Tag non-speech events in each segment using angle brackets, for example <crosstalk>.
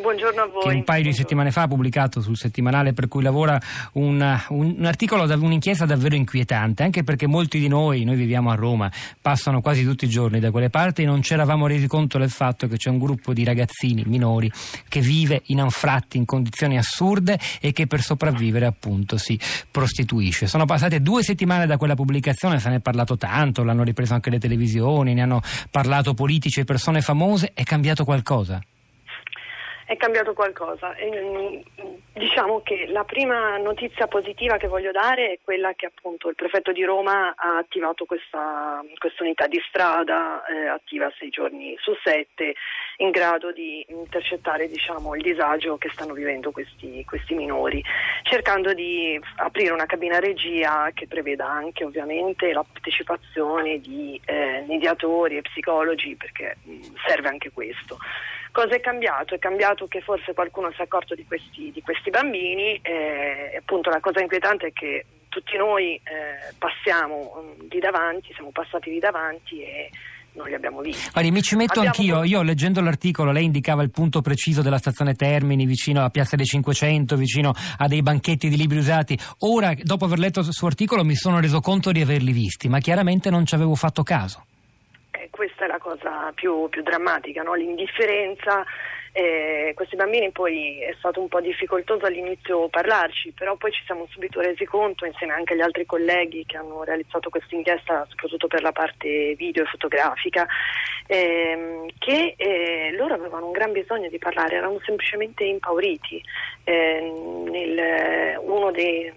Buongiorno a voi. Che un paio di settimane fa ha pubblicato sul settimanale per cui lavora un, un, un articolo, un'inchiesta davvero inquietante, anche perché molti di noi, noi viviamo a Roma, passano quasi tutti i giorni da quelle parti e non ci eravamo resi conto del fatto che c'è un gruppo di ragazzini minori che vive in anfratti in condizioni assurde e che per sopravvivere appunto si prostituisce. Sono passate due settimane da quella pubblicazione, se ne è parlato tanto, l'hanno ripreso anche le televisioni, ne hanno parlato politici e persone famose, è cambiato qualcosa? È cambiato qualcosa. Mm, diciamo che la prima notizia positiva che voglio dare è quella che appunto il prefetto di Roma ha attivato questa, questa unità di strada eh, attiva sei giorni su sette in grado di intercettare diciamo, il disagio che stanno vivendo questi, questi, minori, cercando di aprire una cabina regia che preveda anche ovviamente la partecipazione di eh, mediatori e psicologi perché mm, serve anche questo. Cosa è cambiato? È cambiato che forse qualcuno si è accorto di questi, di questi bambini eh, e appunto la cosa inquietante è che tutti noi eh, passiamo um, di davanti, siamo passati di davanti e non li abbiamo visti. Guardi, mi ci metto abbiamo... anch'io. Io leggendo l'articolo, lei indicava il punto preciso della stazione Termini, vicino a Piazza dei 500, vicino a dei banchetti di libri usati. Ora, dopo aver letto il suo articolo, mi sono reso conto di averli visti, ma chiaramente non ci avevo fatto caso questa è la cosa più, più drammatica, no? l'indifferenza. Eh, questi bambini poi è stato un po' difficoltoso all'inizio parlarci, però poi ci siamo subito resi conto, insieme anche agli altri colleghi che hanno realizzato questa inchiesta, soprattutto per la parte video e fotografica, ehm, che eh, loro avevano un gran bisogno di parlare, erano semplicemente impauriti. Eh, nel, uno dei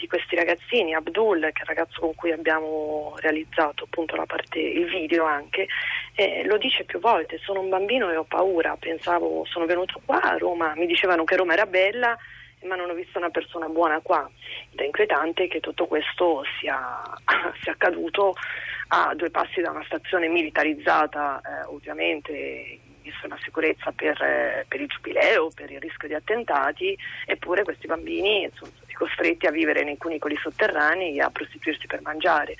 di questi ragazzini, Abdul, che è il ragazzo con cui abbiamo realizzato appunto la parte, il video anche, eh, lo dice più volte, sono un bambino e ho paura, pensavo, sono venuto qua a Roma, mi dicevano che Roma era bella, ma non ho visto una persona buona qua. Ed è inquietante che tutto questo sia, <laughs> sia accaduto a due passi da una stazione militarizzata, eh, ovviamente messo una sicurezza per, eh, per, il giubileo, per il rischio di attentati, eppure questi bambini sono stati costretti a vivere nei cunicoli sotterranei e a prostituirsi per mangiare.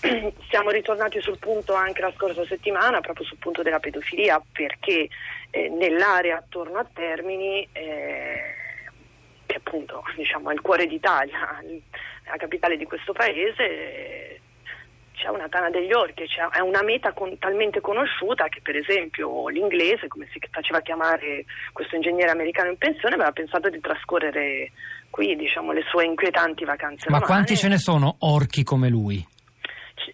<clears throat> Siamo ritornati sul punto anche la scorsa settimana, proprio sul punto della pedofilia, perché eh, nell'area attorno a Termini, eh, che appunto diciamo, è il cuore d'Italia, la capitale di questo paese, una tana degli orchi, è una meta con, talmente conosciuta che per esempio l'inglese, come si faceva chiamare questo ingegnere americano in pensione, aveva pensato di trascorrere qui diciamo, le sue inquietanti vacanze. Ma romane. quanti ce ne sono orchi come lui?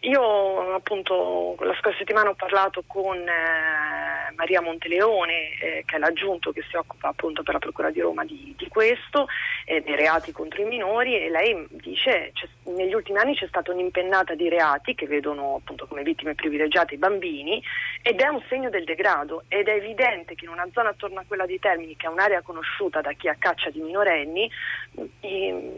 Io appunto la scorsa settimana ho parlato con eh, Maria Monteleone, eh, che è l'aggiunto che si occupa appunto per la Procura di Roma di, di questo, eh, dei reati contro i minori e lei dice che negli ultimi anni c'è stata un'impennata di reati che vedono appunto come vittime privilegiate i bambini ed è un segno del degrado ed è evidente che in una zona attorno a quella di Termini, che è un'area conosciuta da chi ha caccia di minorenni,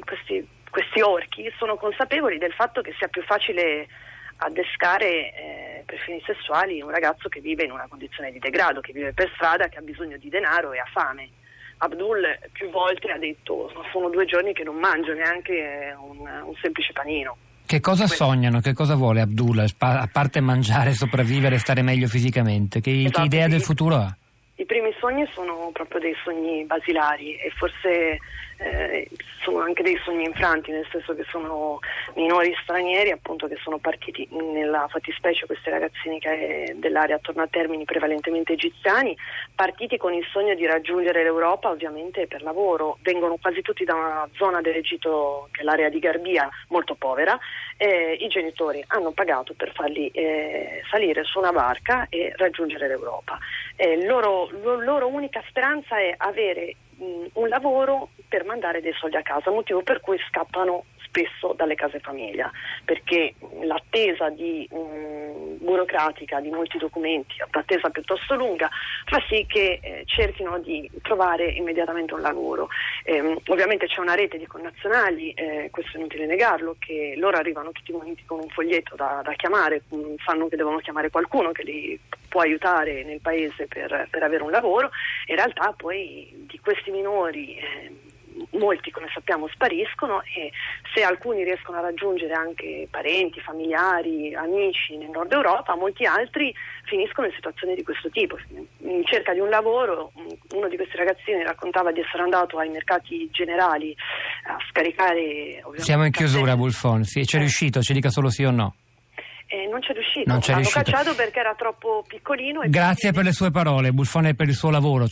questi questi orchi sono consapevoli del fatto che sia più facile addescare eh, per fini sessuali un ragazzo che vive in una condizione di degrado, che vive per strada, che ha bisogno di denaro e ha fame. Abdul più volte ha detto sono due giorni che non mangio neanche un, un semplice panino. Che cosa Questo. sognano? Che cosa vuole Abdul? A parte mangiare, sopravvivere stare meglio fisicamente? Che, esatto, che idea del futuro ha? I primi sogni sono proprio dei sogni basilari e forse eh, sono anche dei sogni infranti, nel senso che sono minori stranieri appunto che sono partiti nella fattispecie questi ragazzini dell'area attorno a Termini prevalentemente egiziani, partiti con il sogno di raggiungere l'Europa ovviamente per lavoro, vengono quasi tutti da una zona dell'Egitto che è l'area di Garbia molto povera, eh, i genitori hanno pagato per farli eh, salire su una barca e raggiungere l'Europa. Eh, loro, lo, loro unica speranza è avere mh, un lavoro per mandare dei soldi a casa, motivo per cui scappano spesso dalle case famiglia, perché l'attesa di, mh, burocratica di molti documenti, un'attesa piuttosto lunga, fa sì che eh, cerchino di trovare immediatamente un lavoro. Eh, ovviamente c'è una rete di connazionali, eh, questo è inutile negarlo, che loro arrivano tutti uniti con un foglietto da, da chiamare, sanno che devono chiamare qualcuno che li può aiutare nel paese per, per avere un lavoro, in realtà poi di questi minori eh, molti come sappiamo spariscono e se alcuni riescono a raggiungere anche parenti, familiari, amici nel nord Europa, molti altri finiscono in situazioni di questo tipo. In cerca di un lavoro, uno di questi ragazzini raccontava di essere andato ai mercati generali a scaricare... Siamo in chiusura, Bulfon, sì, ci è eh. riuscito, ci dica solo sì o no. Non c'è riuscito, non c'è l'hanno riuscito. cacciato perché era troppo piccolino. Grazie per le sue parole, Bulfone, per il suo lavoro.